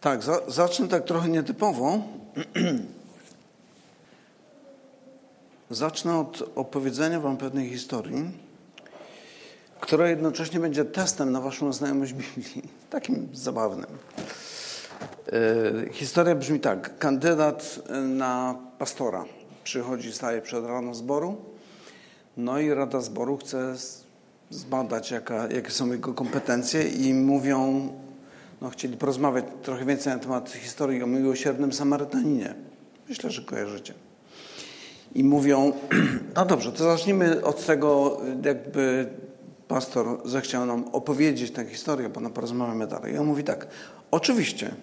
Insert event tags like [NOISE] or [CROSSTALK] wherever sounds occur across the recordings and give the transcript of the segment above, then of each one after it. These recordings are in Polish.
Tak, za, zacznę tak trochę nietypowo. zacznę od opowiedzenia Wam pewnej historii, która jednocześnie będzie testem na Waszą znajomość Biblii. [LAUGHS] Takim zabawnym. E, historia brzmi tak. Kandydat na pastora przychodzi, staje przed radą zboru, no i rada zboru chce zbadać, jaka, jakie są jego kompetencje i mówią, no chcieli porozmawiać trochę więcej na temat historii o miłosiernym Samarytaninie. Myślę, że kojarzycie. I mówią, [CLEARS THROAT] no dobrze, to zacznijmy od tego, jakby pastor zechciał nam opowiedzieć tę historię, bo no porozmawiamy dalej. I on mówi tak, oczywiście,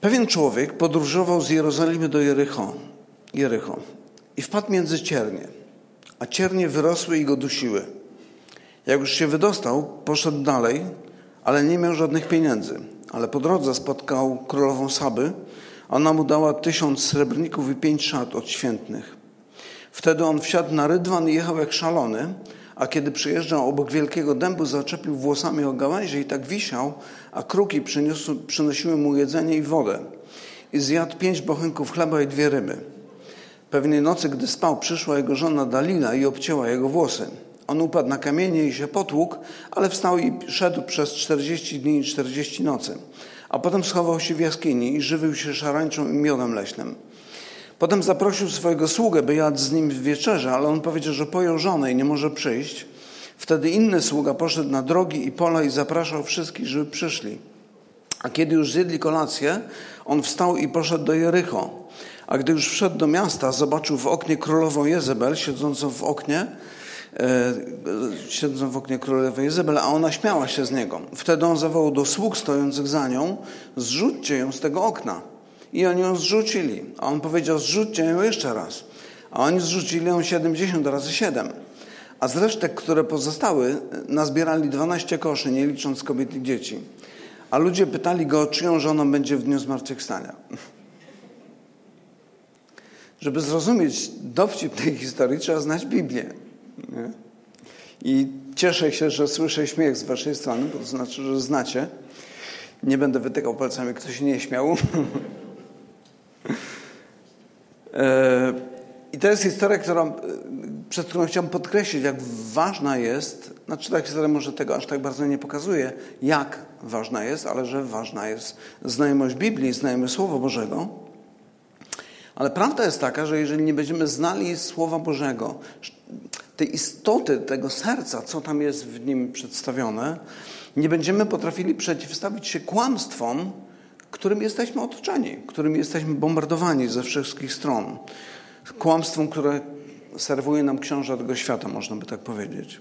pewien człowiek podróżował z Jerozolimy do Jericho, Jericho i wpadł między ciernie, a ciernie wyrosły i go dusiły. Jak już się wydostał, poszedł dalej, ale nie miał żadnych pieniędzy. Ale po drodze spotkał królową Saby. Ona mu dała tysiąc srebrników i pięć szat odświętnych. Wtedy on wsiadł na rydwan i jechał jak szalony, a kiedy przyjeżdżał obok wielkiego dębu, zaczepił włosami o gałęzie i tak wisiał, a kruki przyniosły, przynosiły mu jedzenie i wodę. I zjadł pięć bochenków chleba i dwie ryby. Pewnej nocy, gdy spał, przyszła jego żona Dalila i obcięła jego włosy. On upadł na kamienie i się potłukł, ale wstał i szedł przez 40 dni i 40 nocy. A potem schował się w jaskini i żywił się szarańczą i miodem leśnym. Potem zaprosił swojego sługę, by jadł z nim w wieczerze, ale on powiedział, że pojął żonę i nie może przyjść. Wtedy inny sługa poszedł na drogi i pola i zapraszał wszystkich, żeby przyszli. A kiedy już zjedli kolację, on wstał i poszedł do Jericho. A gdy już wszedł do miasta, zobaczył w oknie królową Jezebel, siedzącą w oknie, E, siedząc w oknie królowej Izabela, a ona śmiała się z niego. Wtedy on zawołał do sług stojących za nią, zrzućcie ją z tego okna. I oni ją zrzucili. A on powiedział, zrzućcie ją jeszcze raz. A oni zrzucili ją 70 razy 7. A z resztek, które pozostały, nazbierali 12 koszy, nie licząc kobiet i dzieci. A ludzie pytali go, czyją żoną będzie w dniu zmartwychwstania. Żeby zrozumieć dowcip tej historii, trzeba znać Biblię. Nie? I cieszę się, że słyszę śmiech z waszej strony, bo to znaczy, że znacie. Nie będę wytykał palcami, kto się nie śmiał. [LAUGHS] E, I to jest historia, którą, e, przed którą chciałbym podkreślić, jak ważna jest, znaczy ta historia może tego aż tak bardzo nie pokazuje, jak ważna jest, ale że ważna jest znajomość Biblii, znajomość Słowa Bożego. Ale prawda jest taka, że jeżeli nie będziemy znali Słowa Bożego, tej istoty tego serca, co tam jest w nim przedstawione, nie będziemy potrafili przeciwstawić się kłamstwom, którym jesteśmy otoczeni, którym jesteśmy bombardowani ze wszystkich stron. Kłamstwom, które serwuje nam książę tego świata, można by tak powiedzieć.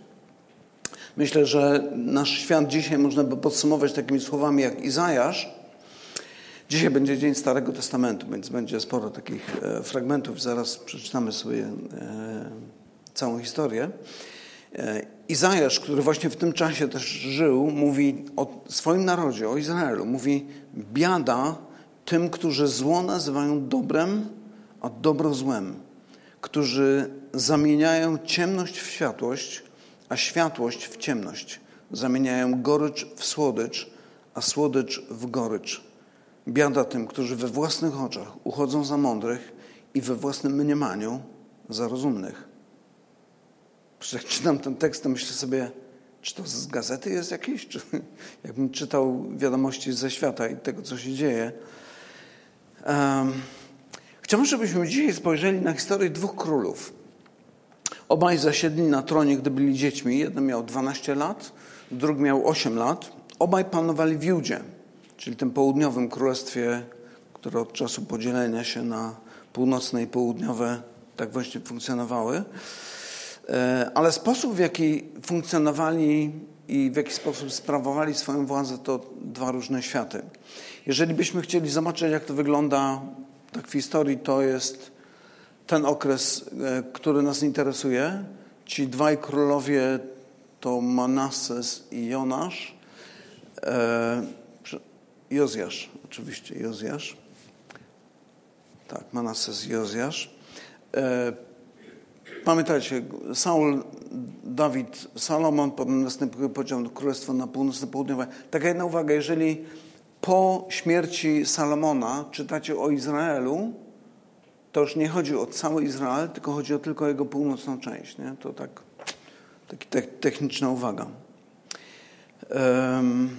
Myślę, że nasz świat dzisiaj można by podsumować takimi słowami jak Izajasz. Dzisiaj będzie Dzień Starego Testamentu, więc będzie sporo takich e, fragmentów. Zaraz przeczytamy sobie e, całą historię. E, Izajasz, który właśnie w tym czasie też żył, mówi o swoim narodzie, o Izraelu. Mówi, biada tym, którzy zło nazywają dobrem, a dobro złem. Którzy zamieniają ciemność w światłość, a światłość w ciemność. Zamieniają gorycz w słodycz, a słodycz w gorycz. Biada tym, którzy we własnych oczach uchodzą za mądrych i we własnym mniemaniu za rozumnych. Jak czytam ten tekst, to myślę sobie, czy to z gazety jest jakieś? Czy [LAUGHS] jakbym czytał wiadomości ze świata i tego, co się dzieje. Um, chciałbym, żebyśmy dzisiaj spojrzeli na historię dwóch królów. Obaj zasiedli na tronie, gdy byli dziećmi. Jeden miał 12 lat, drugi miał 8 lat. Obaj panowali w Judzie, czyli tym południowym królestwie, które od czasu podzielenia się na północne i południowe tak właśnie funkcjonowały. E, ale sposób, w jaki funkcjonowali i w jaki sposób sprawowali swoją władzę, to dwa różne światy. Jeżeli byśmy chcieli zobaczyć, jak to wygląda tak w historii, to jest ten okres, e, który nas interesuje. Ci dwaj królowie to Manasses i Jonasz. E, Jozjasz, oczywiście, Jozjasz. Tak, Manasses i Jozjasz. Pamiętajcie, Saul, Dawid, Salomon, potem następuje podział królestwo na północne, południowe. Taka jedna uwaga, jeżeli po śmierci Salomona czytacie o Izraelu, to już nie chodzi o cały Izrael, tylko chodzi o tylko jego północną część. Nie? To tak, taka te, techniczna uwaga. Um,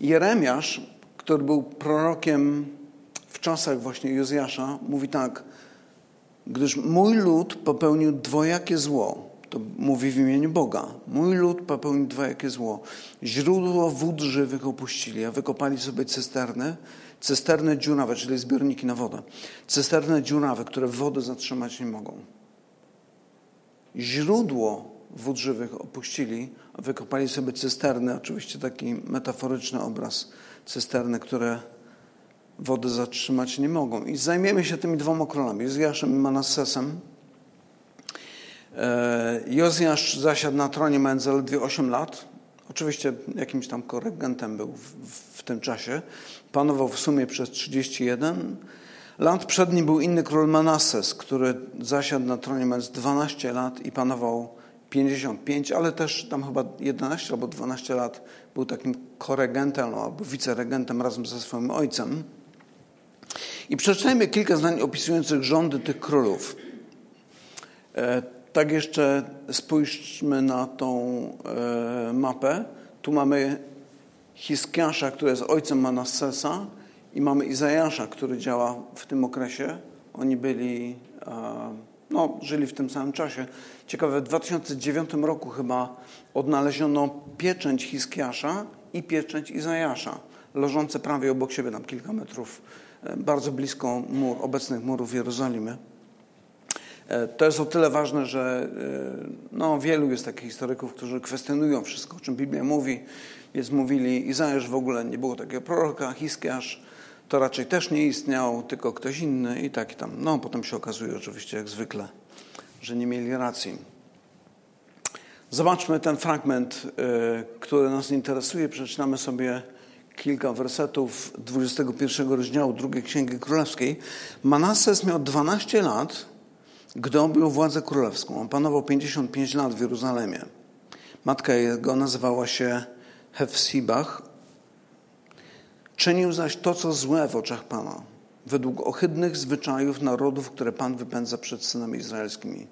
Jeremiasz, który był prorokiem w czasach właśnie Jozjasza, mówi tak, gdyż mój lud popełnił dwojakie zło. To mówi w imieniu Boga. Mój lud popełnił dwojakie zło. Źródło wód żywych opuścili, a wykopali sobie cysterny, cysterny dziurawe, czyli zbiorniki na wodę. Cysterny dziurawe, które wody zatrzymać nie mogą. Źródło wód żywych opuścili, a wykopali sobie cysterny, oczywiście taki metaforyczny obraz cysterny, które wody zatrzymać nie mogą. I zajmiemy się tymi dwoma królami, Jozjaszem i Manassesem. E, Jozjasz zasiadł na tronie mając zaledwie 8 lat. Oczywiście jakimś tam koregentem był w, w, tym czasie. Panował w sumie przez 31 lat. Przed nim był inny król Manasses, który zasiadł na tronie mając 12 lat i panował 55, ale też tam chyba 11 albo 12 lat był takim koregentem albo wiceregentem razem ze swoim ojcem. I przeczytajmy kilka zdań opisujących rządy tych królów. E, tak jeszcze spójrzmy na tą e, mapę. Tu mamy Hiskiasza, który jest ojcem Manassesa i mamy Izajasza, który działa w tym okresie. Oni byli, e, no, żyli w tym samym czasie. Ciekawe, w 2009 roku chyba odnaleziono pieczęć Hiskiasza i pieczęć Izajasza, leżące prawie obok siebie, tam kilka metrów E, bardzo blisko mur, obecnych murów Jerozolimy. E, to jest o tyle ważne, że e, no, wielu jest takich historyków, którzy kwestionują wszystko, o czym Biblia mówi. Więc mówili, Izajasz w ogóle nie było takiego proroka, Hiskiasz to raczej też nie istniał, tylko ktoś inny i tak i tam. No, potem się okazuje oczywiście, jak zwykle, że nie mieli racji. Zobaczmy ten fragment, który nas interesuje. Przeczytamy sobie kilka wersetów 21 rozdziału drugiej Księgi Królewskiej. Manases miał 12 lat, gdy objął władzę królewską. On panował 55 lat w Jeruzalemie. Matka jego nazywała się Hefsibach. Czynił zaś to, co złe w oczach Pana, według ohydnych zwyczajów narodów, które Pan wypędza przed synami izraelskimi.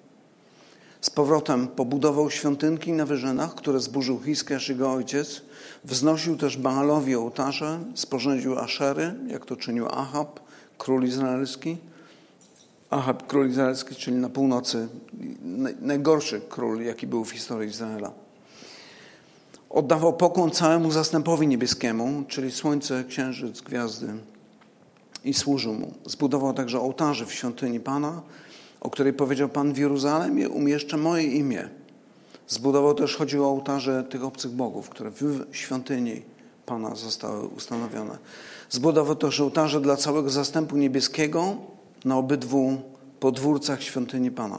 Z powrotem pobudował świątynki na wyżynach, które zburzył Hiskiasz jego ojciec. Wznosił też Baalowi ołtarze, sporządził Aszery, jak to czynił Ahab, król izraelski. Ahab, król izraelski, czyli na północy, najgorszy król, jaki był w historii Izraela. Oddawał pokłon całemu zastępowi niebieskiemu, czyli słońce, księżyc, gwiazdy i służył mu. Zbudował także ołtarze w świątyni Pana, o której powiedział Pan w Jeruzalemie, umieszczę moje imię. Zbudował też, chodziło o ołtarze tych obcych bogów, które w świątyni Pana zostały ustanowione. Zbudował też ołtarze dla całego zastępu niebieskiego na obydwu podwórcach świątyni Pana.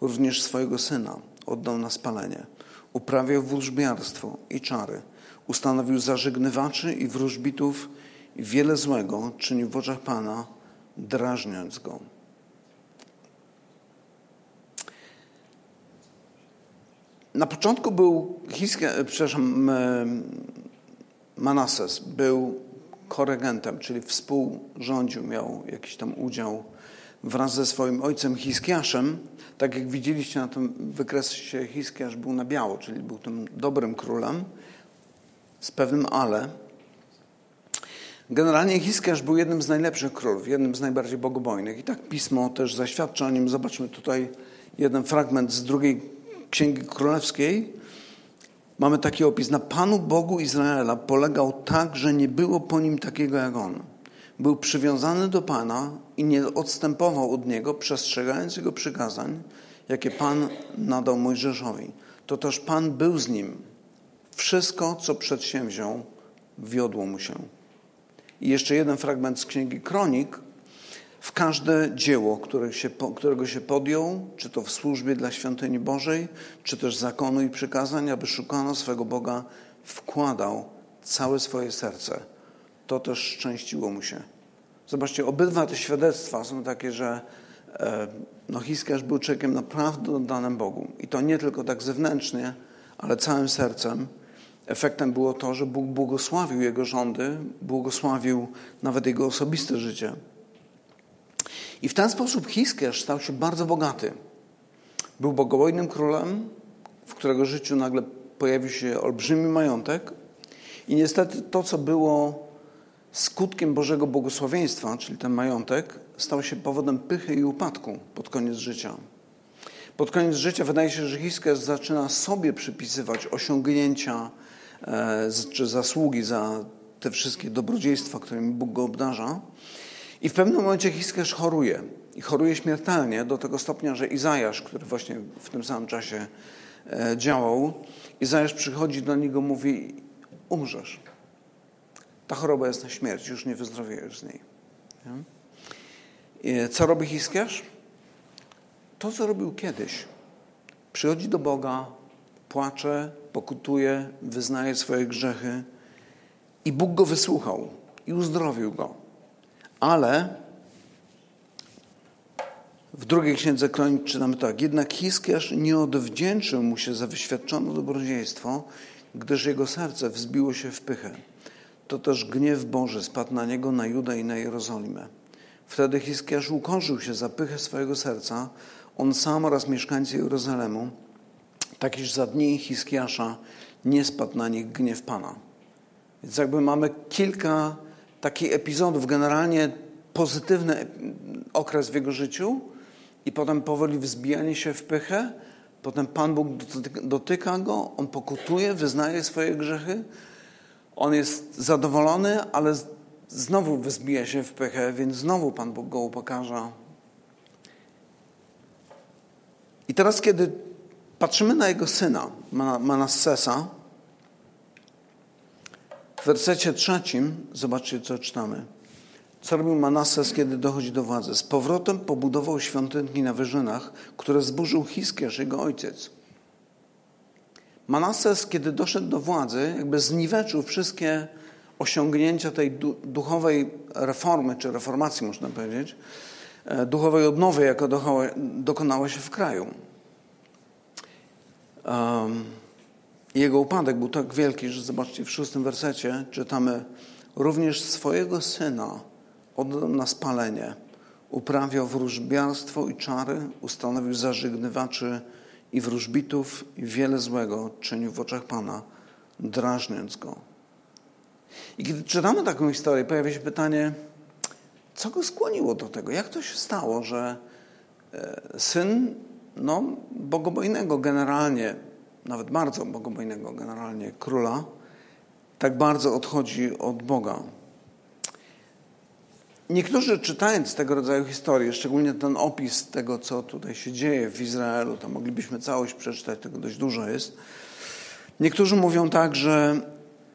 Również swojego syna oddał na spalenie. Uprawiał wróżbiarstwo i czary. Ustanowił zażegnywaczy i wróżbitów i wiele złego czynił w oczach Pana, drażniąc go. Na początku był Hiskia, przepraszam, Manases był koregentem, czyli współrządził, miał jakiś tam udział wraz ze swoim ojcem Hiskiaszem. Tak jak widzieliście na tym wykresie, Hiskiasz był na biało, czyli był tym dobrym królem, z pewnym ale. Generalnie Hiskiasz był jednym z najlepszych królów, jednym z najbardziej bogobojnych. I tak pismo też zaświadcza o nim. Zobaczmy tutaj jeden fragment z drugiej Księgi Królewskiej mamy taki opis. Na Panu Bogu Izraela polegał tak, że nie było po nim takiego jak on. Był przywiązany do Pana i nie odstępował od Niego, przestrzegając Jego przykazań, jakie Pan nadał Mojżeszowi. To też Pan był z nim. Wszystko, co przedsięwziął, wiodło mu się. I jeszcze jeden fragment z Księgi Kronik, w każde dzieło, które się, którego się podjął, czy to w służbie dla świątyni Bożej, czy też zakonu i przykazań, aby szukano swego Boga, wkładał całe swoje serce. To też szczęściło mu się. Zobaczcie, obydwa te świadectwa są takie, że e, no, Hiskiarz był człowiekiem naprawdę oddanym Bogu. I to nie tylko tak zewnętrznie, ale całym sercem. Efektem było to, że Bóg błogosławił jego rządy, błogosławił nawet jego osobiste życie. I w ten sposób Hiskiasz stał się bardzo bogaty. Był bogobojnym królem, w którego życiu nagle pojawił się olbrzymi majątek. I niestety to, co było skutkiem Bożego błogosławieństwa, czyli ten majątek, stał się powodem pychy i upadku pod koniec życia. Pod koniec życia wydaje się, że Hiskiasz zaczyna sobie przypisywać osiągnięcia e, czy zasługi za te wszystkie dobrodziejstwa, którymi Bóg go obdarza. I w pewnym momencie Hiskiasz choruje. I choruje śmiertelnie do tego stopnia, że Izajasz, który właśnie w tym samym czasie e, działał, Izajasz przychodzi do niego mówi, umrzesz. Ta choroba jest na śmierć, już nie wyzdrowiejesz z niej. Co robi Hiskiasz? To, co robił kiedyś. Przychodzi do Boga, płacze, pokutuje, wyznaje swoje grzechy i Bóg go wysłuchał i uzdrowił go. Ale w drugiej księdze kronik czytamy tak. Jednak Hiskiasz nie odwdzięczył mu się za wyświadczone dobrodziejstwo, gdyż jego serce wzbiło się w pychę. To też gniew Boży spadł na niego, na Juda i na Jerozolimę. Wtedy Hiskiasz ukorzył się za pychę swojego serca, on sam oraz mieszkańcy Jerozolimu, tak iż za dni Hiskiasza nie spadł na nich gniew Pana. Więc jakby mamy kilka takich epizodów, generalnie pozytywny okres w jego życiu i potem powoli wzbijanie się w pychę, potem Pan Bóg dotyka go, on pokutuje, wyznaje swoje grzechy, on jest zadowolony, ale znowu wzbija się w pychę, więc znowu Pan Bóg go upokarza. I teraz, kiedy patrzymy na jego syna, Manassesa, w wersecie trzecim, zobaczcie, co czytamy. Co robił Manasses, kiedy dochodzi do władzy? Z powrotem pobudował świątynki na wyżynach, które zburzył Hiskiarz, jego ojciec. Manasses, kiedy doszedł do władzy, jakby zniweczył wszystkie osiągnięcia tej duchowej reformy, czy reformacji, można powiedzieć, e, duchowej odnowy, jaka dokonała się w kraju. Um, jego upadek był tak wielki, że zobaczcie, w szóstym wersecie czytamy również swojego syna oddał na spalenie, uprawiał wróżbiarstwo i czary, ustanowił zażygnywaczy i wróżbitów i wiele złego czynił w oczach Pana, drażniąc go. I kiedy czytamy taką historię, pojawia się pytanie, co go skłoniło do tego? Jak to się stało, że e, syn no, bogobojnego generalnie, nawet bardzo bogobojnego generalnie króla, tak bardzo odchodzi od Boga? Niektórzy czytając tego rodzaju historie, szczególnie ten opis tego, co tutaj się dzieje w Izraelu, to moglibyśmy całość przeczytać, tego dość dużo jest. Niektórzy mówią tak, że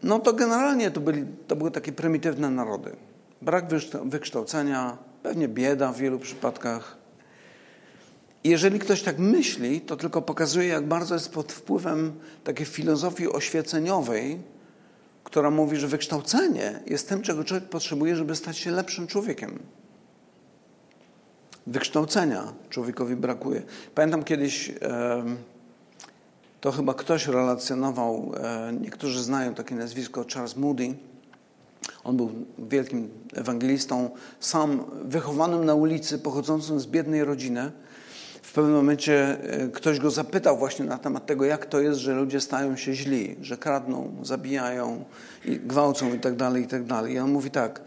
no to generalnie to, byli, to były takie prymitywne narody. Brak wykształcenia, pewnie bieda w wielu przypadkach. Jeżeli ktoś tak myśli, to tylko pokazuje, jak bardzo jest pod wpływem takiej filozofii oświeceniowej, która mówi, że wykształcenie jest tym, czego człowiek potrzebuje, żeby stać się lepszym człowiekiem. Wykształcenia człowiekowi brakuje. Pamiętam kiedyś, to chyba ktoś relacjonował, e, niektórzy znają takie nazwisko, Charles Moody. On był wielkim ewangelistą, sam wychowanym na ulicy, pochodzącym z biednej rodziny w pewnym momencie e, ktoś go zapytał właśnie na temat tego, jak to jest, że ludzie stają się źli, że kradną, zabijają, i gwałcą i tak dalej, i tak dalej. I on mówi tak,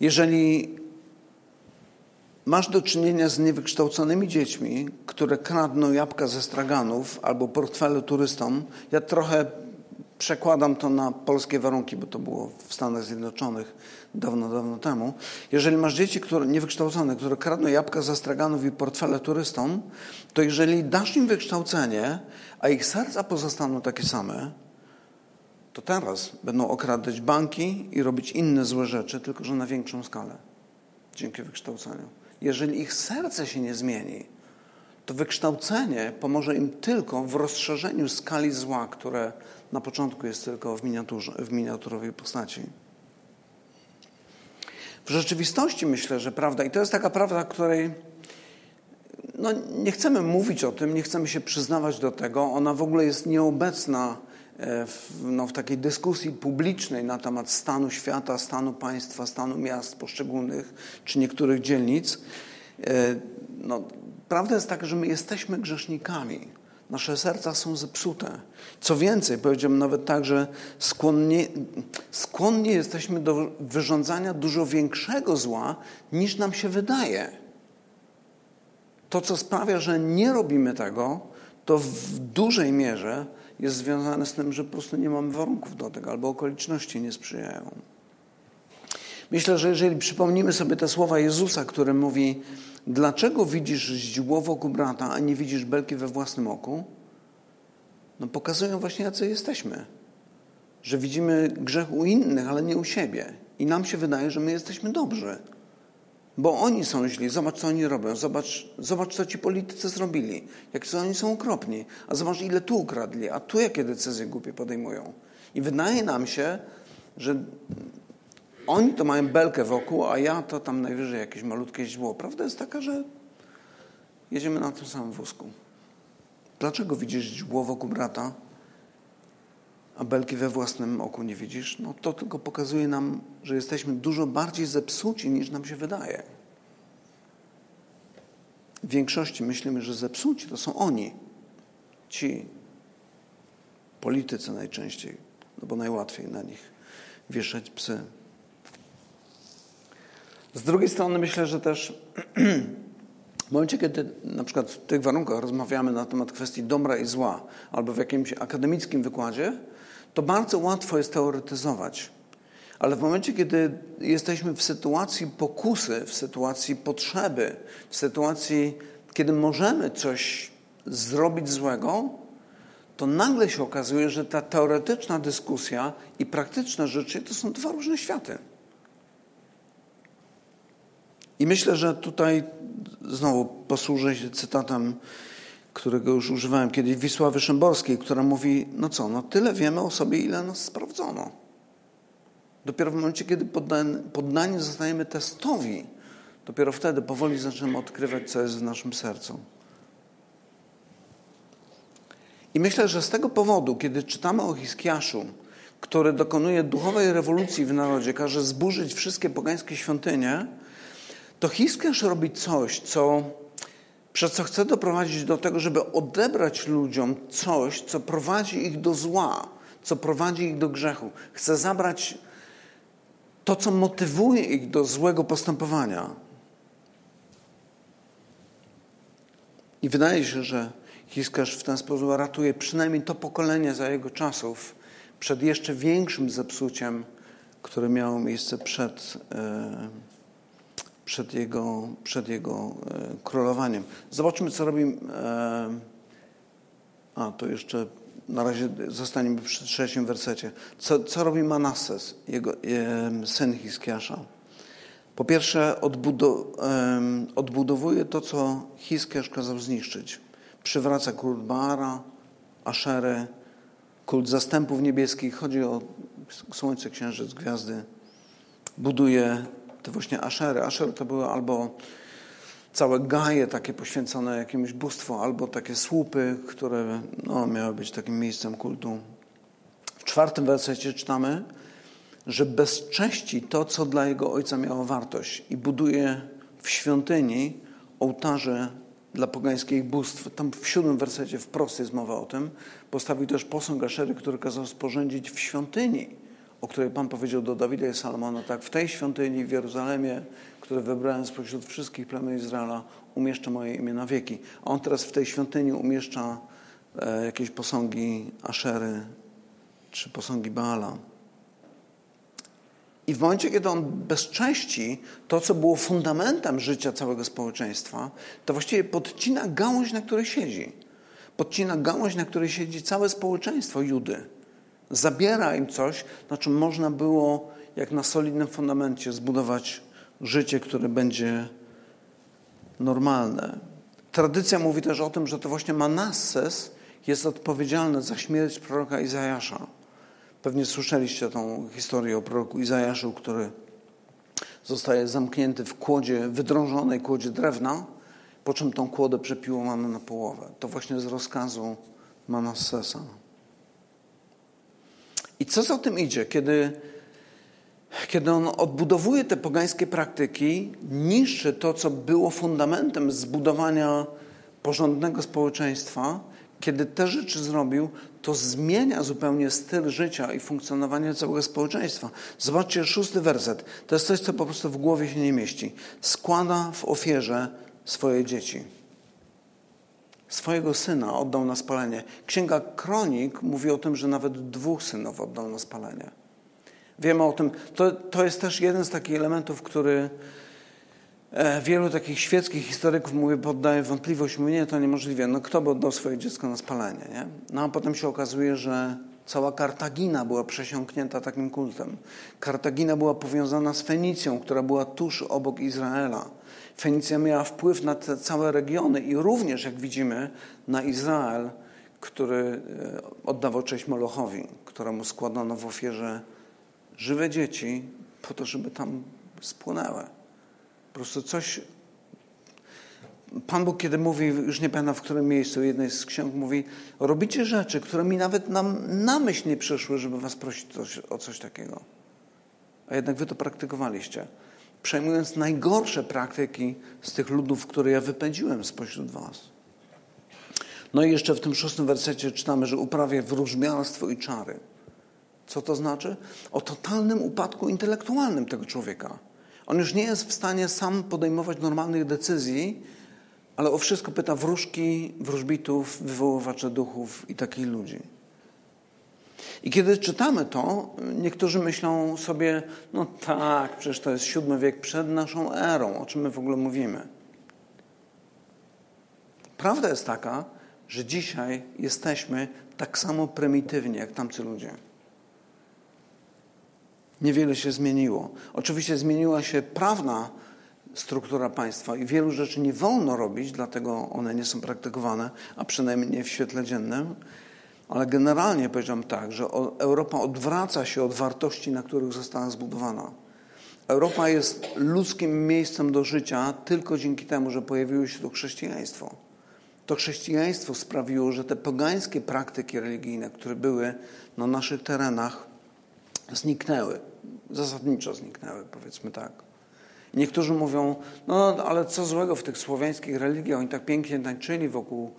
jeżeli masz do czynienia z niewykształconymi dziećmi, które kradną jabłka ze straganów albo portfele turystom, ja trochę przekładam to na polskie warunki, bo to było w Stanach Zjednoczonych dawno, dawno temu. Jeżeli masz dzieci które, niewykształcone, które kradną jabłka za straganów i portfele turystom, to jeżeli dasz im wykształcenie, a ich serca pozostaną takie same, to teraz będą okradać banki i robić inne złe rzeczy, tylko że na większą skalę. Dzięki wykształceniu. Jeżeli ich serce się nie zmieni, to wykształcenie pomoże im tylko w rozszerzeniu skali zła, które na początku jest tylko w, miniaturze, w miniaturowej postaci. W rzeczywistości myślę, że prawda, i to jest taka prawda, której no, nie chcemy mówić o tym, nie chcemy się przyznawać do tego, ona w ogóle jest nieobecna e, w, no, w takiej dyskusji publicznej na temat stanu świata, stanu państwa, stanu miast poszczególnych czy niektórych dzielnic. E, no, prawda jest taka, że my jesteśmy grzesznikami. Nasze serca są zepsute. Co więcej, powiedziałbym nawet tak, że skłonnie, skłonni jesteśmy do wyrządzania dużo większego zła, niż nam się wydaje. To, co sprawia, że nie robimy tego, to w dużej mierze jest związane z tym, że po prostu nie mamy warunków do tego, albo okoliczności nie sprzyjają. Myślę, że jeżeli przypomnimy sobie te słowa Jezusa, który mówi, dlaczego widzisz źdźbło wokół brata, a nie widzisz belki we własnym oku? No pokazują właśnie, jacy jesteśmy. Że widzimy grzech u innych, ale nie u siebie. I nam się wydaje, że my jesteśmy dobrzy. Bo oni są źli. Zobacz, co oni robią. Zobacz, zobacz co ci politycy zrobili. Jak co oni są okropni. A zobacz, ile tu ukradli. A tu jakie decyzje głupie podejmują. I wydaje nam się, że oni to mają belkę wokół, a ja to tam najwyżej jakieś malutkie źdźbło. Prawda jest taka, że jedziemy na tym samym wózku. Dlaczego widzisz źdźbło wokół brata, a belki we własnym oku nie widzisz? No to tylko pokazuje nam, że jesteśmy dużo bardziej zepsuci niż nam się wydaje. W większości myślimy, że zepsuci to są oni, ci politycy najczęściej, no bo najłatwiej na nich wieszać psy. Z drugiej strony myślę, że też [CLEARS THROAT] w momencie, kiedy na przykład w tych warunkach rozmawiamy na temat kwestii dobra i zła, albo w jakimś akademickim wykładzie, to bardzo łatwo jest teoretyzować. Ale w momencie, kiedy jesteśmy w sytuacji pokusy, w sytuacji potrzeby, w sytuacji, kiedy możemy coś zrobić złego, to nagle się okazuje, że ta teoretyczna dyskusja i praktyczne rzeczy to są dwa różne światy. I myślę, że tutaj znowu posłużę się cytatem, którego już używałem kiedyś, Wisławy Szymborskiej, która mówi, no co, no tyle wiemy o sobie, ile nas sprawdzono. Dopiero w momencie, kiedy poddani, poddani zostajemy testowi, dopiero wtedy powoli zaczynamy odkrywać, co jest w naszym sercu. I myślę, że z tego powodu, kiedy czytamy o Hiskiaszu, który dokonuje duchowej rewolucji w narodzie, każe zburzyć wszystkie pogańskie świątynie, to Hiskiasz robi coś, co, przez co chce doprowadzić do tego, żeby odebrać ludziom coś, co prowadzi ich do zła, co prowadzi ich do grzechu. Chce zabrać to, co motywuje ich do złego postępowania. I wydaje się, że Hiskiasz w ten sposób ratuje przynajmniej to pokolenie za jego czasów przed jeszcze większym zepsuciem, które miało miejsce przed. Yy, przed jego, przed jego e, królowaniem. Zobaczmy, co robi. E, a, to jeszcze na razie zostaniemy przy trzecim wersecie. Co, co robi Manasses, jego, syn Hiskiasza? Po pierwsze, odbudowuje to, co Hiskiasz kazał zniszczyć. Przywraca kult Baara, Aszerę, kult zastępów niebieskich. Chodzi o słońce, księżyc, gwiazdy. Buduje te właśnie aszery. Aszer to były albo całe gaje takie poświęcone jakiemuś bóstwu, albo takie słupy, które no, miały być takim miejscem kultu. W czwartym wersecie czytamy, że bezcześci to, co dla jego ojca miało wartość i buduje w świątyni ołtarze dla pogańskich bóstw. Tam w siódmym wersecie wprost jest mowa o tym. Postawił też posąg Aszery, który kazał sporządzić w świątyni o której Pan powiedział do Dawida i Salomona, tak, w tej świątyni w Jeruzalemie, które wybrałem spośród wszystkich plemion Izraela, umieszczę moje imię na wieki. A on teraz w tej świątyni umieszcza e, jakieś posągi Aszery czy posągi Baala. I w momencie, kiedy on bezcześci to, co było fundamentem życia całego społeczeństwa, to właściwie podcina gałąź, na której siedzi. Podcina gałąź, na której siedzi całe społeczeństwo Judy. Zabiera im coś, na czym można było, jak na solidnym fundamencie, zbudować życie, które będzie normalne. Tradycja mówi też o tym, że to właśnie Manasses jest odpowiedzialny za śmierć proroka Izajasza. Pewnie słyszeliście tą historię o proroku Izajaszu, który zostaje zamknięty w kłodzie, wydrążonej kłodzie drewna, po czym tą kłodę przepiłowano na połowę. To właśnie z rozkazu Manassesa. I co za tym idzie, kiedy, kiedy on odbudowuje te pogańskie praktyki, niszczy to, co było fundamentem zbudowania porządnego społeczeństwa, kiedy te rzeczy zrobił, to zmienia zupełnie styl życia i funkcjonowanie całego społeczeństwa. Zobaczcie szósty werset. To jest coś, co po prostu w głowie się nie mieści. Składa w ofierze swoje dzieci. Swojego syna oddał na spalenie. Księga Kronik mówi o tym, że nawet dwóch synów oddał na spalenie. Wiemy o tym. To, to jest też jeden z takich elementów, który E, wielu takich świeckich historyków mówi, poddaje wątpliwość, mówi, nie, to niemożliwe. No kto by oddał swoje dziecko na spalenie, nie? No a potem się okazuje, że cała Kartagina była przesiąknięta takim kultem. Kartagina była powiązana z Fenicją, która była tuż obok Izraela. Fenicja miała wpływ na te całe regiony i również, jak widzimy, na Izrael, który e, oddawał cześć Molochowi, któremu składano w ofierze żywe dzieci po to, żeby tam spłonęły. Po prostu coś. Pan Bóg, kiedy mówi, już nie pamiętam w którym miejscu, jednej z ksiąg mówi, robicie rzeczy, które mi nawet na, na myśl nie przyszły, żeby was prosić o coś takiego. A jednak wy to praktykowaliście. Przejmując najgorsze praktyki z tych ludów, które ja wypędziłem spośród was. No i jeszcze w tym szóstym wersecie czytamy, że uprawia wróżbiarstwo i czary. Co to znaczy? O totalnym upadku intelektualnym tego człowieka. On już nie jest w stanie sam podejmować normalnych decyzji, ale o wszystko pyta wróżki, wróżbitów, wywoływacze duchów i takich ludzi. I kiedy czytamy to, niektórzy myślą sobie, no tak, przecież to jest siódmy wiek przed naszą erą, o czym my w ogóle mówimy. Prawda jest taka, że dzisiaj jesteśmy tak samo prymitywni jak tamci ludzie. Niewiele się zmieniło. Oczywiście zmieniła się prawna struktura państwa i wielu rzeczy nie wolno robić, dlatego one nie są praktykowane, a przynajmniej nie w świetle dziennym. Ale generalnie powiedziałam tak, że Europa odwraca się od wartości, na których została zbudowana. Europa jest ludzkim miejscem do życia tylko dzięki temu, że pojawiło się tu chrześcijaństwo. To chrześcijaństwo sprawiło, że te pogańskie praktyki religijne, które były na naszych terenach, zniknęły zasadniczo zniknęły, powiedzmy tak. Niektórzy mówią, no ale co złego w tych słowiańskich religiach, oni tak pięknie tańczyli wokół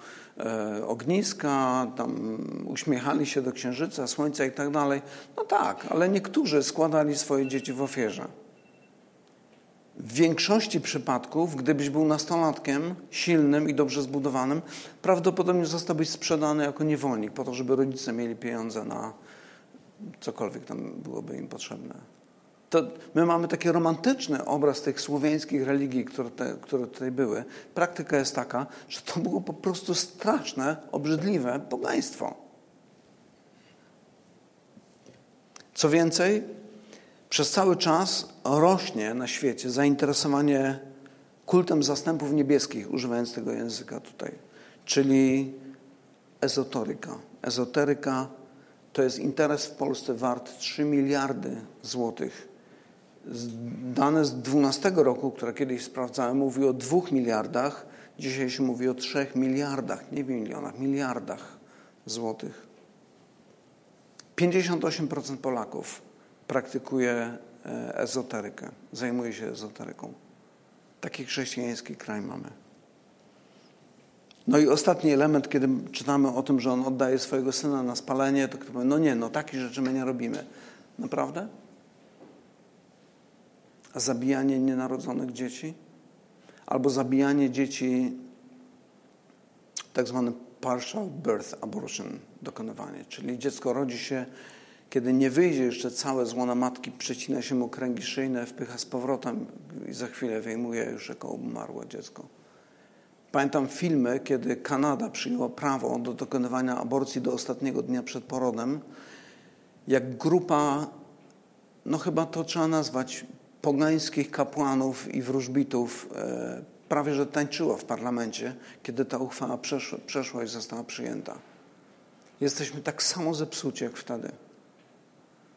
ogniska, tam uśmiechali się do księżyca, słońca i tak dalej. No tak, ale niektórzy składali swoje dzieci w ofierze. W większości przypadków, gdybyś był nastolatkiem, silnym i dobrze zbudowanym, prawdopodobnie zostałbyś sprzedany jako niewolnik, po to, żeby rodzice mieli pieniądze na cokolwiek tam byłoby im potrzebne to my mamy taki romantyczny obraz tych słowiańskich religii, które, te, które tutaj były. Praktyka jest taka, że to było po prostu straszne, obrzydliwe pogaństwo. Co więcej, przez cały czas rośnie na świecie zainteresowanie kultem zastępów niebieskich, używając tego języka tutaj, czyli ezotoryka. Ezoteryka to jest interes w Polsce wart 3 miliardy złotych Dane z 12 roku, które kiedyś sprawdzałem, mówi o 2 miliardach. Dzisiaj się mówi o 3 miliardach, nie milionach, miliardach złotych. 58% Polaków praktykuje e, ezoterykę, zajmuje się ezoteryką. Taki chrześcijański kraj mamy. No i ostatni element, kiedy czytamy o tym, że on oddaje swojego syna na spalenie, to ktoś powie, no nie, no takich rzeczy my nie robimy. Naprawdę? Zabijanie nienarodzonych dzieci, albo zabijanie dzieci, tak zwany partial birth abortion, dokonywanie, czyli dziecko rodzi się, kiedy nie wyjdzie jeszcze całe z łona matki, przecina się mu kręgi szyjne, wpycha z powrotem i za chwilę wyjmuje już jako umarłe dziecko. Pamiętam filmy, kiedy Kanada przyjęła prawo do dokonywania aborcji do ostatniego dnia przed porodem, jak grupa, no chyba to trzeba nazwać pogańskich kapłanów i wróżbitów e, prawie że tańczyła w parlamencie, kiedy ta uchwała przeszła, i została przyjęta. Jesteśmy tak samo zepsuci jak wtedy.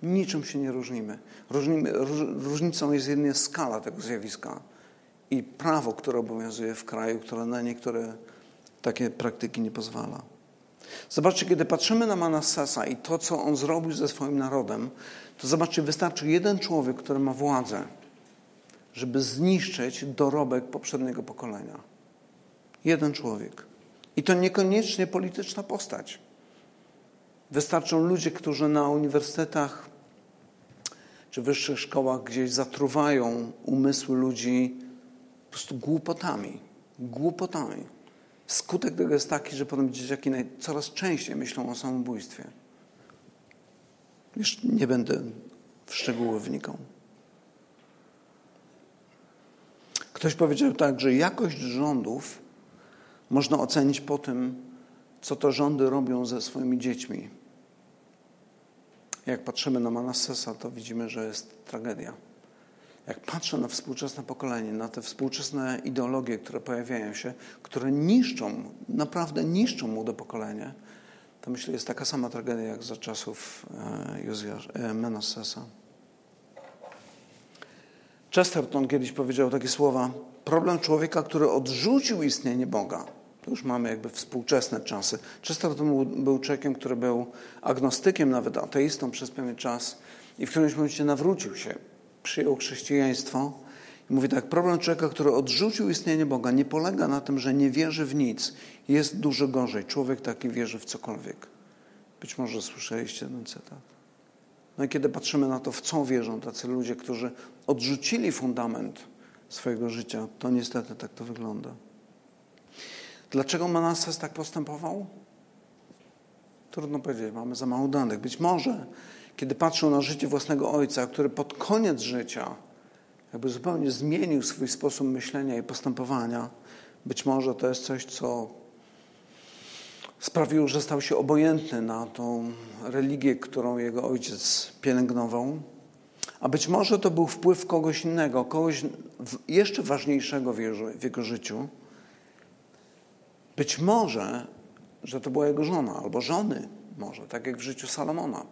Niczym się nie różnimy. różnimy różnicą jest jedynie skala tego zjawiska i prawo, które obowiązuje w kraju, które na niektóre takie praktyki nie pozwala. Zobaczcie, kiedy patrzymy na Manassesa i to, co on zrobił ze swoim narodem, to zobaczcie, wystarczy jeden człowiek, który ma władzę, żeby zniszczyć dorobek poprzedniego pokolenia. Jeden człowiek. I to niekoniecznie polityczna postać. Wystarczą ludzie, którzy na uniwersytetach czy wyższych szkołach gdzieś zatruwają umysły ludzi po prostu głupotami. Głupotami. Skutek tego jest taki, że potem dzieciaki coraz częściej myślą o samobójstwie. Już nie będę w szczegóły wnikał. Ktoś powiedział tak, że jakość rządów można ocenić po tym, co to rządy robią ze swoimi dziećmi. Jak patrzymy na Manassesa, to widzimy, że jest tragedia. Jak patrzę na współczesne pokolenie, na te współczesne ideologie, które pojawiają się, które niszczą, naprawdę niszczą młode pokolenie, to myślę, jest taka sama tragedia jak za czasów e, e, Manassesa. Chesterton kiedyś powiedział takie słowa: Problem człowieka, który odrzucił istnienie Boga. To już mamy jakby współczesne czasy. Chesterton był człowiekiem, który był agnostykiem, nawet ateistą przez pewien czas i w którymś momencie nawrócił się, przyjął chrześcijaństwo. I mówi tak, problem człowieka, który odrzucił istnienie Boga, nie polega na tym, że nie wierzy w nic. Jest dużo gorzej. Człowiek taki wierzy w cokolwiek. Być może słyszeliście ten cytat. No i kiedy patrzymy na to, w co wierzą tacy ludzie, którzy odrzucili fundament swojego życia, to niestety tak to wygląda. Dlaczego Manasses tak postępował? Trudno powiedzieć, mamy za mało danych. Być może, kiedy patrzył na życie własnego ojca, który pod koniec życia jakby zupełnie zmienił swój sposób myślenia i postępowania, być może to jest coś, co sprawiło, że stał się obojętny na tą religię, którą jego ojciec pielęgnował. A być może to był wpływ kogoś innego, kogoś jeszcze ważniejszego w jego życiu. Być może, że to była jego żona albo żony, może, tak jak w życiu Salomona,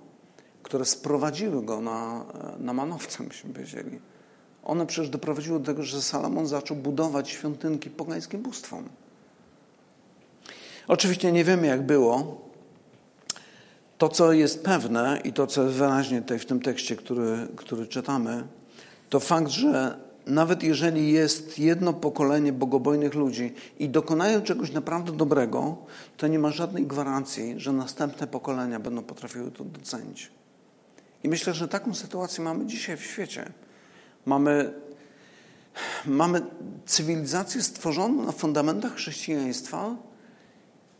które sprowadziły go na, na manowce, myśmy powiedzieli. One przecież doprowadziły do tego, że Salomon zaczął budować świątynki pogańskim bóstwom. Oczywiście nie wiemy, jak było. To, co jest pewne i to, co jest wyraźnie tutaj w tym tekście, który, który czytamy, to fakt, że nawet jeżeli jest jedno pokolenie bogobojnych ludzi i dokonają czegoś naprawdę dobrego, to nie ma żadnej gwarancji, że następne pokolenia będą potrafiły to docenić. I myślę, że taką sytuację mamy dzisiaj w świecie. Mamy, mamy cywilizację stworzoną na fundamentach chrześcijaństwa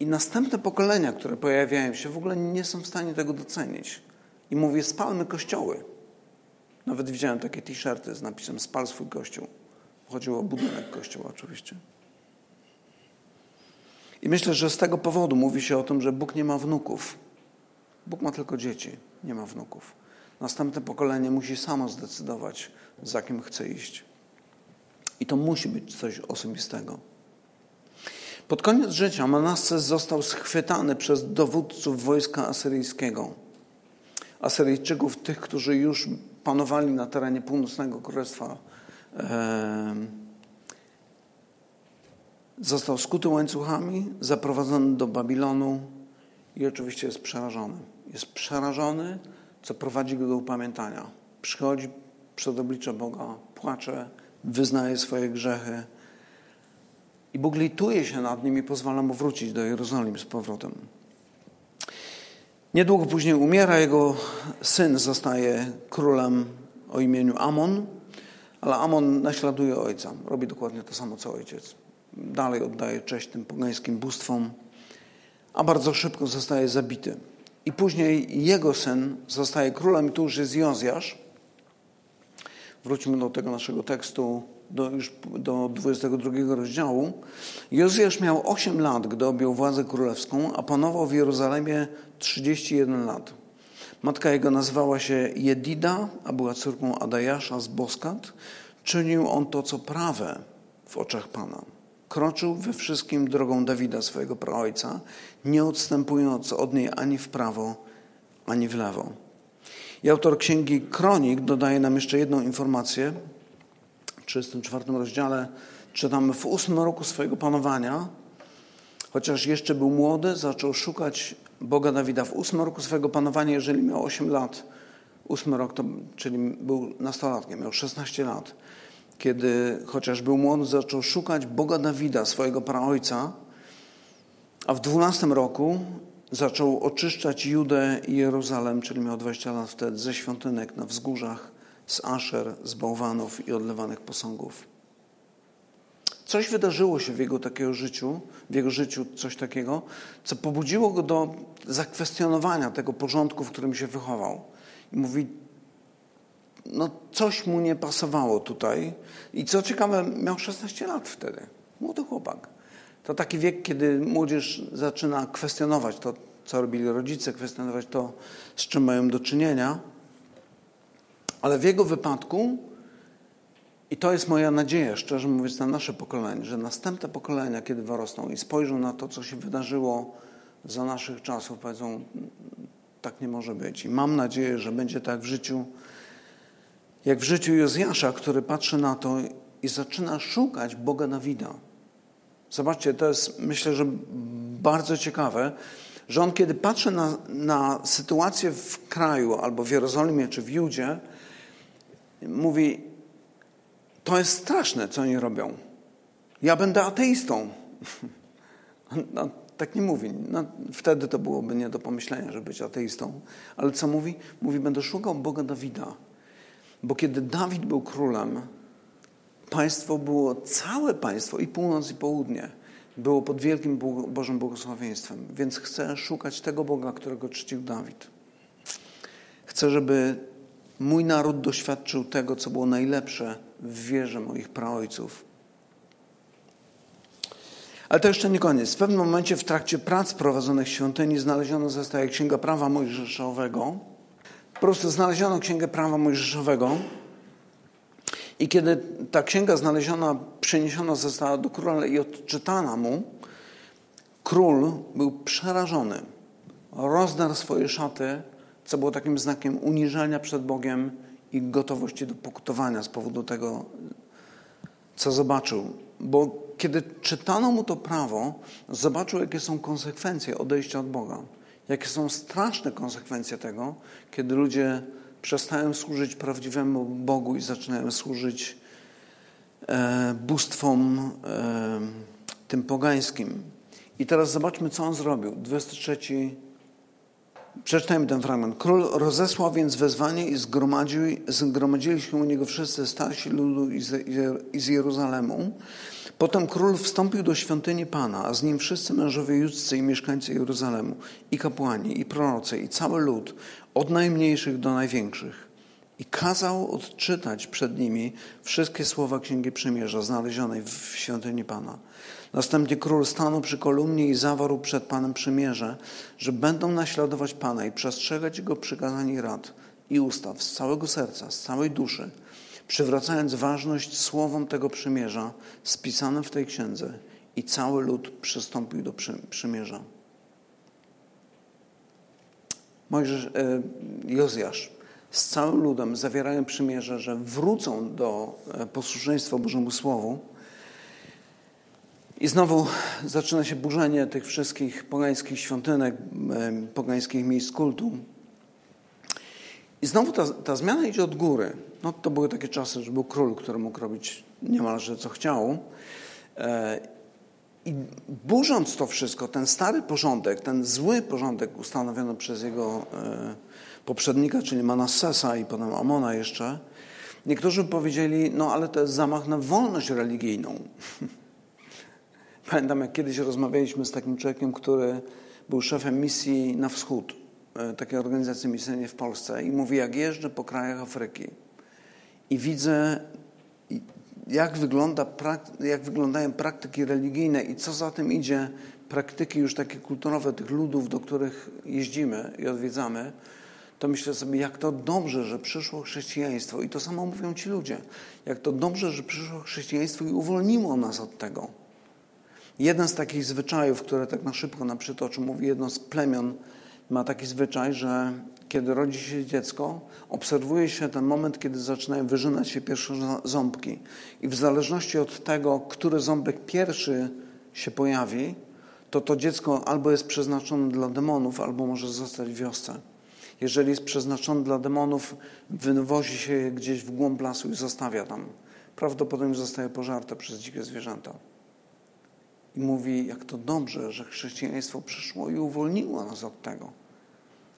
i następne pokolenia, które pojawiają się, w ogóle nie są w stanie tego docenić. I mówię, spalmy kościoły. Nawet widziałem takie t-shirty z napisem spal swój kościół. Chodziło o budynek kościoła oczywiście. I myślę, że z tego powodu mówi się o tym, że Bóg nie ma wnuków. Bóg ma tylko dzieci, nie ma wnuków. Następne pokolenie musi samo zdecydować, za kim chce iść. I to musi być coś osobistego. Pod koniec życia Manasses został schwytany przez dowódców wojska asyryjskiego. Asyryjczyków, tych, którzy już panowali na terenie północnego królestwa. Został skuty łańcuchami, zaprowadzony do Babilonu i oczywiście jest przerażony. Jest przerażony, co prowadzi go do upamiętania. Przychodzi przed oblicze Boga, płacze, wyznaje swoje grzechy i Bóg lituje się nad nim i pozwala mu wrócić do Jerozolimy z powrotem. Niedługo później umiera, jego syn zostaje królem o imieniu Amon, ale Amon naśladuje ojca. Robi dokładnie to samo co ojciec. Dalej oddaje cześć tym pogańskim bóstwom, a bardzo szybko zostaje zabity. I później jego syn zostaje królem, tu już jest Jozjasz. Wróćmy do tego naszego tekstu do, już do 22 rozdziału, Jozjasz miał 8 lat, gdy objął władzę królewską, a panował w Jerozolimie 31 lat. Matka jego nazywała się Jedida, a była córką Adajasza z Boskat. Czynił on to, co prawe w oczach Pana. Kroczył we wszystkim drogą Dawida, swojego praojca, nie odstępując od niej ani w prawo, ani w lewo. I autor księgi Kronik dodaje nam jeszcze jedną informację, 34 rozdziale czytamy, w ósmym roku swojego panowania Chociaż jeszcze był młody, zaczął szukać Boga Dawida w ósmym roku swojego panowania, jeżeli miał 8 lat. Ósmy rok, to, czyli był nastolatkiem, miał 16 lat. Kiedy chociaż był młody, zaczął szukać Boga Dawida, swojego praojca, a w dwunastym roku zaczął oczyszczać Judę i Jeruzalem, czyli miał 20 lat wtedy, ze świątynek na wzgórzach, z aszer, z bałwanów i odlewanych posągów. Coś wydarzyło się w jego takiego życiu, w jego życiu coś takiego, co pobudziło go do zakwestionowania tego porządku, w którym się wychował. I mówi, no coś mu nie pasowało tutaj. I co ciekawe, miał 16 lat wtedy. Młody chłopak. To taki wiek, kiedy młodzież zaczyna kwestionować to, co robili rodzice, kwestionować to, z czym mają do czynienia. Ale w jego wypadku, i to jest moja nadzieja, szczerze mówiąc, na nasze pokolenie, że następne pokolenia, kiedy wyrosną i spojrzą na to, co się wydarzyło za naszych czasów, powiedzą, tak nie może być. I mam nadzieję, że będzie tak w życiu, jak w życiu Jozjasza, który patrzy na to i zaczyna szukać Boga Dawida. Zobaczcie, to jest myślę, że bardzo ciekawe, że on kiedy patrzy na, na sytuację w kraju albo w Jerozolimie czy w Judzie, mówi, to jest straszne, co oni robią. Ja będę ateistą. [LAUGHS] No, tak nie mówi. No, wtedy to byłoby nie do pomyślenia, żeby być ateistą. Ale co mówi? Mówi, będę szukał Boga Dawida. Bo kiedy Dawid był królem, państwo było, całe państwo, i północ, i południe, było pod wielkim Bożym błogosławieństwem. Więc chcę szukać tego Boga, którego czcił Dawid. Chcę, żeby mój naród doświadczył tego, co było najlepsze w wierze moich praojców. Ale to jeszcze nie koniec. W pewnym momencie w trakcie prac prowadzonych w świątyni znaleziono zostaje Księga Prawa Mojżeszowego. Po prostu znaleziono Księgę Prawa Mojżeszowego i kiedy ta księga znaleziona, przeniesiona została do króla i odczytana mu, król był przerażony. Rozdarł swoje szaty, co było takim znakiem uniżenia przed Bogiem i gotowości do pokutowania z powodu tego, co zobaczył. Bo kiedy czytano mu to prawo, zobaczył, jakie są konsekwencje odejścia od Boga. Jakie są straszne konsekwencje tego, kiedy ludzie przestają służyć prawdziwemu Bogu i zaczynają służyć e, bóstwom e, tym pogańskim. I teraz zobaczmy, co on zrobił. 23. Przeczytajmy ten fragment. Król rozesłał więc wezwanie i zgromadził, zgromadzili się u niego wszyscy starsi ludu i z Jeruzalemu. Potem król wstąpił do świątyni Pana, a z nim wszyscy mężowie judzcy i mieszkańcy Jeruzalemu, i kapłani, i prorocy, i cały lud, od najmniejszych do największych. I kazał odczytać przed nimi wszystkie słowa Księgi Przymierza znalezionej w świątyni Pana. Następnie król stanął przy kolumnie i zawarł przed Panem przymierze, że będą naśladować Pana i przestrzegać Jego przykazań i rad i ustaw z całego serca, z całej duszy, przywracając ważność słowom tego przymierza spisanym w tej księdze i cały lud przystąpił do przymierza. Mojżesz, e, Jozjasz z całym ludem zawierają przymierze, że wrócą do e, posłuszeństwa Bożemu Słowu. I znowu zaczyna się burzenie tych wszystkich pogańskich świątynek, e, pogańskich miejsc kultu. I znowu ta, ta zmiana idzie od góry. No, to były takie czasy, że był król, który mógł robić niemalże co chciał. I burząc to wszystko, ten stary porządek, ten zły porządek ustanowiony przez jego e, poprzednika, czyli Manassesa i potem Amona jeszcze, niektórzy powiedzieli, no ale to jest zamach na wolność religijną. [LAUGHS] Pamiętam, jak kiedyś rozmawialiśmy z takim człowiekiem, który był szefem misji na wschód, e, takiej organizacji misyjnej w Polsce i mówi, jak jeżdżę po krajach Afryki i widzę jak, wygląda, jak wyglądają praktyki religijne i co za tym idzie, praktyki już takie kulturowe tych ludów, do których jeździmy i odwiedzamy, to myślę sobie, jak to dobrze, że przyszło chrześcijaństwo. I to samo mówią ci ludzie. Jak to dobrze, że przyszło chrześcijaństwo i uwolniło nas od tego. Jeden z takich zwyczajów, które tak na szybko nam przytoczy, mówi jedno z plemion, ma taki zwyczaj, że kiedy rodzi się dziecko, obserwuje się ten moment, kiedy zaczynają wyrzynać się pierwsze ząbki. I w zależności od tego, który ząbek pierwszy się pojawi, to to dziecko albo jest przeznaczone dla demonów, albo może zostać w wiosce. Jeżeli jest przeznaczone dla demonów, wywozi się je gdzieś w głąb lasu i zostawia tam. Prawdopodobnie zostaje pożarte przez dzikie zwierzęta. I mówi, jak to dobrze, że chrześcijaństwo przyszło i uwolniło nas od tego.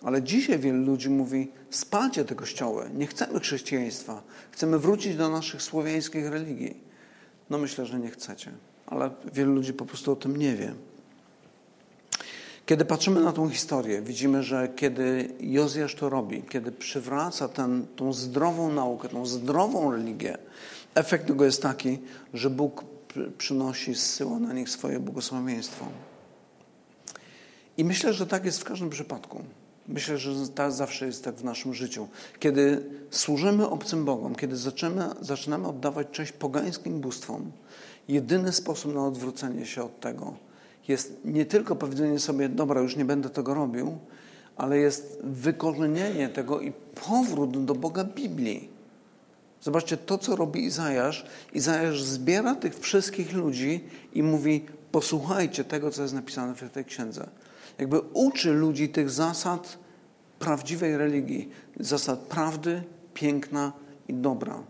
Ale dzisiaj wielu ludzi mówi, spalcie te kościoły, nie chcemy chrześcijaństwa, chcemy wrócić do naszych słowiańskich religii. No myślę, że nie chcecie, ale wielu ludzi po prostu o tym nie wie. Kiedy patrzymy na tą historię, widzimy, że kiedy Jozjasz to robi, kiedy przywraca ten, tą zdrową naukę, tą zdrową religię, efekt tego jest taki, że Bóg przynosi, zsyła na nich swoje błogosławieństwo. I myślę, że tak jest w każdym przypadku. Myślę, że tak zawsze jest tak w naszym życiu. Kiedy służymy obcym Bogom, kiedy zaczynamy, zaczynamy oddawać cześć pogańskim bóstwom, jedyny sposób na odwrócenie się od tego jest nie tylko powiedzenie sobie, dobra, już nie będę tego robił, ale jest wykorzenienie tego i powrót do Boga Biblii. Zobaczcie to, co robi Izajasz. Izajasz zbiera tych wszystkich ludzi i mówi: Posłuchajcie tego, co jest napisane w tej księdze. Jakby uczy ludzi tych zasad prawdziwej religii, zasad prawdy, piękna i dobra.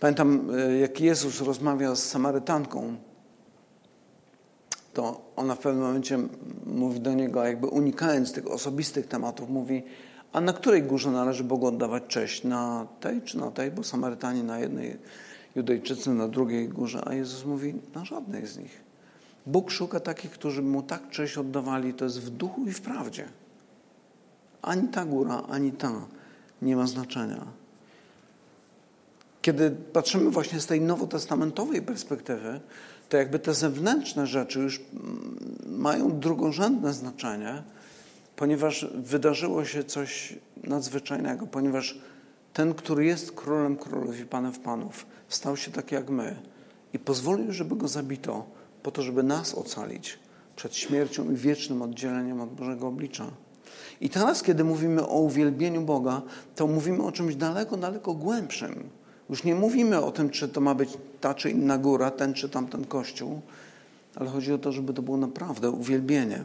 Pamiętam, e, jak Jezus rozmawia z Samarytanką, to ona w pewnym momencie mówi do niego, jakby unikając tych osobistych tematów, mówi: A na której górze należy Bogu oddawać cześć? Na tej czy na tej? Bo Samarytanie na jednej, Judejczycy na drugiej górze, a Jezus mówi: Na żadnej z nich. Bóg szuka takich, którzy mu tak cześć oddawali, to jest w duchu i w prawdzie. Ani ta góra, ani ta nie ma znaczenia. Kiedy patrzymy właśnie z tej nowotestamentowej perspektywy, to jakby te zewnętrzne rzeczy już mm, mają drugorzędne znaczenie, ponieważ wydarzyło się coś nadzwyczajnego, ponieważ ten, który jest królem królów i panem panów, stał się tak jak my i pozwolił, żeby go zabito, po to, żeby nas ocalić przed śmiercią i wiecznym oddzieleniem od Bożego oblicza. I teraz, kiedy mówimy o uwielbieniu Boga, to mówimy o czymś daleko, daleko głębszym już nie mówimy o tym, czy to ma być ta czy inna góra, ten czy tamten kościół, ale chodzi o to, żeby to było naprawdę uwielbienie.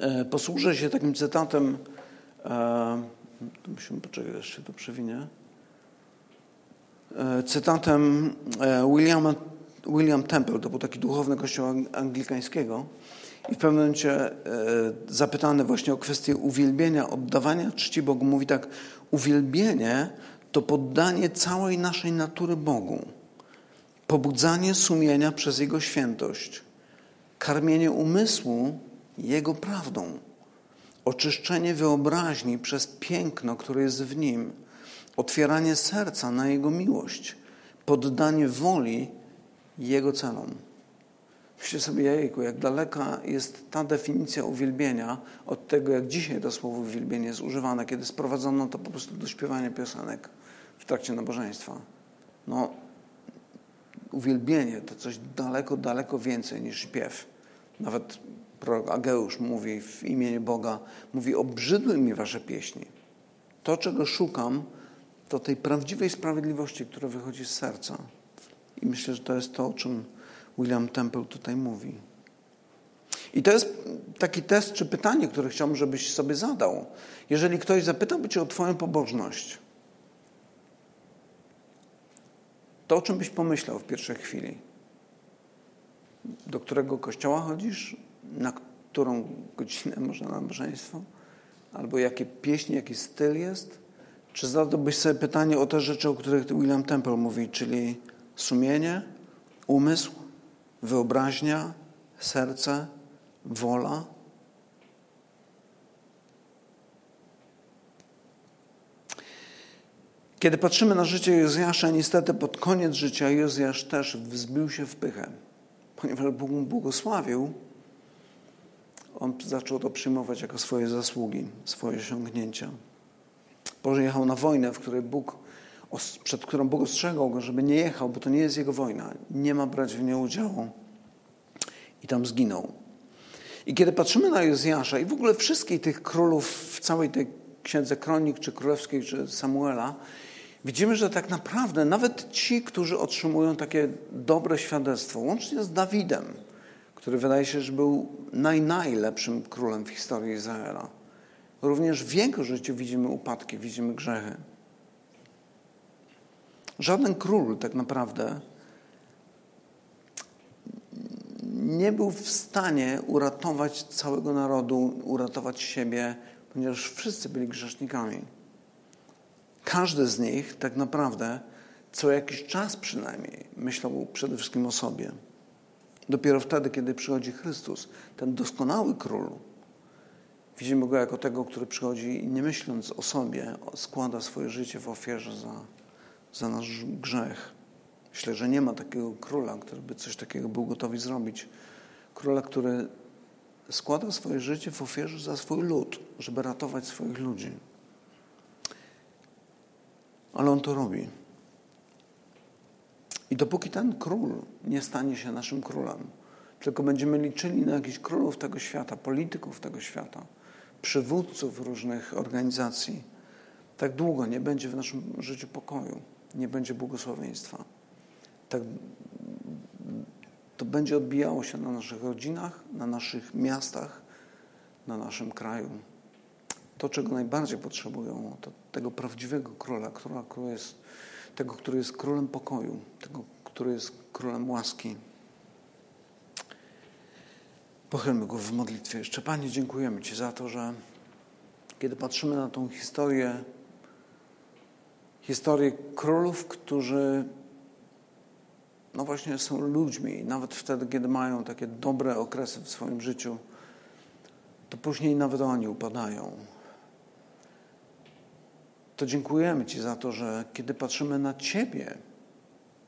E, posłużę się takim cytatem, e, musimy poczekać, aż się to przewinie, e, cytatem Williama, William Temple, to był taki duchowny kościoła anglikańskiego i w pewnym momencie zapytany właśnie o kwestię uwielbienia, oddawania czci Bogu, mówi tak, uwielbienie to poddanie całej naszej natury Bogu, pobudzanie sumienia przez Jego świętość, karmienie umysłu Jego prawdą, oczyszczenie wyobraźni przez piękno, które jest w nim, otwieranie serca na Jego miłość, poddanie woli Jego celom. Myślę sobie, jejku, jak daleka jest ta definicja uwielbienia od tego, jak dzisiaj to słowo uwielbienie jest używane, kiedy sprowadzono to po prostu do śpiewania piosenek w trakcie nabożeństwa. No, uwielbienie to coś daleko, daleko więcej niż śpiew. Nawet prorok Ageusz mówi w imieniu Boga, mówi obrzydły mi wasze pieśni. To, czego szukam, to tej prawdziwej sprawiedliwości, która wychodzi z serca. I myślę, że to jest to, o czym William Temple tutaj mówi. I to jest taki test czy pytanie, które chciałbym, żebyś sobie zadał. Jeżeli ktoś zapytałby cię o Twoją pobożność, To, o czym byś pomyślał w pierwszej chwili? Do którego kościoła chodzisz? Na którą godzinę można nabożeństwo? Albo jakie pieśni, jaki styl jest? Czy zadałbyś sobie pytanie o te rzeczy, o których William Temple mówi, czyli sumienie, umysł, wyobraźnia, serce, wola? Kiedy patrzymy na życie Jozjasza, niestety pod koniec życia Jozjasz też wzbił się w pychę. Ponieważ Bóg mu błogosławił, on zaczął to przyjmować jako swoje zasługi, swoje osiągnięcia. Pojechał na wojnę, w której Bóg, przed którą Bóg ostrzegał go, żeby nie jechał, bo to nie jest jego wojna. Nie ma brać w niej udziału. I tam zginął. I kiedy patrzymy na Jozjasza i w ogóle wszystkich tych królów w całej tej księdze Kronik, czy Królewskiej, czy Samuela, Widzimy, że tak naprawdę nawet ci, którzy otrzymują takie dobre świadectwo, łącznie z Dawidem, który wydaje się, że był naj, najlepszym królem w historii Izraela, również w jego życiu widzimy upadki, widzimy grzechy. Żaden król tak naprawdę nie był w stanie uratować całego narodu, uratować siebie, ponieważ wszyscy byli grzesznikami. Każdy z nich tak naprawdę co jakiś czas przynajmniej myślał przede wszystkim o sobie. Dopiero wtedy, kiedy przychodzi Chrystus, ten doskonały król, widzimy go jako tego, który przychodzi i nie myśląc o sobie, składa swoje życie w ofierze za, za nasz grzech. Myślę, że nie ma takiego króla, który by coś takiego był gotowy zrobić. Króla, który składa swoje życie w ofierze za swój lud, żeby ratować swoich ludzi. Ale on to robi. I dopóki ten król nie stanie się naszym królem, tylko będziemy liczyli na jakichś królów tego świata, polityków tego świata, przywódców różnych organizacji, tak długo nie będzie w naszym życiu pokoju, nie będzie błogosławieństwa. Tak, to będzie odbijało się na naszych rodzinach, na naszych miastach, na naszym kraju. To, czego najbardziej potrzebują, to tego prawdziwego króla, króla, który jest, tego, który jest królem pokoju, tego, który jest królem łaski. Pochylmy go w modlitwie jeszcze. Panie, dziękujemy Ci za to, że kiedy patrzymy na tą historię, historię królów, którzy no właśnie są ludźmi, nawet wtedy, kiedy mają takie dobre okresy w swoim życiu, to później nawet oni upadają. To dziękujemy Ci za to, że kiedy patrzymy na Ciebie,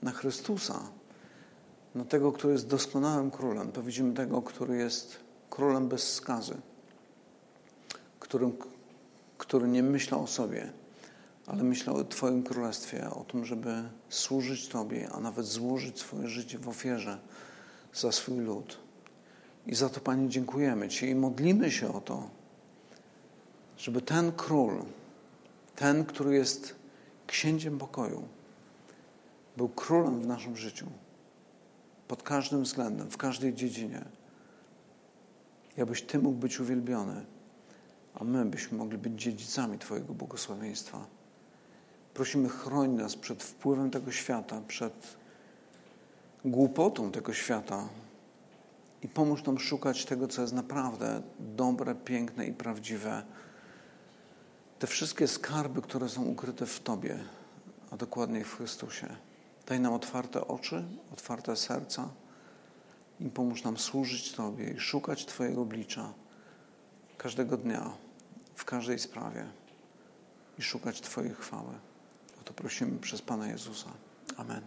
na Chrystusa, na tego, który jest doskonałym królem, to widzimy tego, który jest królem bez skazy, którym, który nie myślał o sobie, ale myślał o Twoim królestwie, o tym, żeby służyć Tobie, a nawet złożyć swoje życie w ofierze za swój lud. I za to, Panie, dziękujemy Ci i modlimy się o to, żeby ten król, ten, który jest księciem pokoju, był królem w naszym życiu, pod każdym względem, w każdej dziedzinie. I abyś Ty mógł być uwielbiony, a my byśmy mogli być dziedzicami Twojego błogosławieństwa. Prosimy, chroń nas przed wpływem tego świata, przed głupotą tego świata i pomóż nam szukać tego, co jest naprawdę dobre, piękne i prawdziwe. Te wszystkie skarby, które są ukryte w Tobie, a dokładniej w Chrystusie. Daj nam otwarte oczy, otwarte serca i pomóż nam służyć Tobie i szukać Twojego oblicza każdego dnia, w każdej sprawie i szukać Twojej chwały. O to prosimy przez Pana Jezusa. Amen.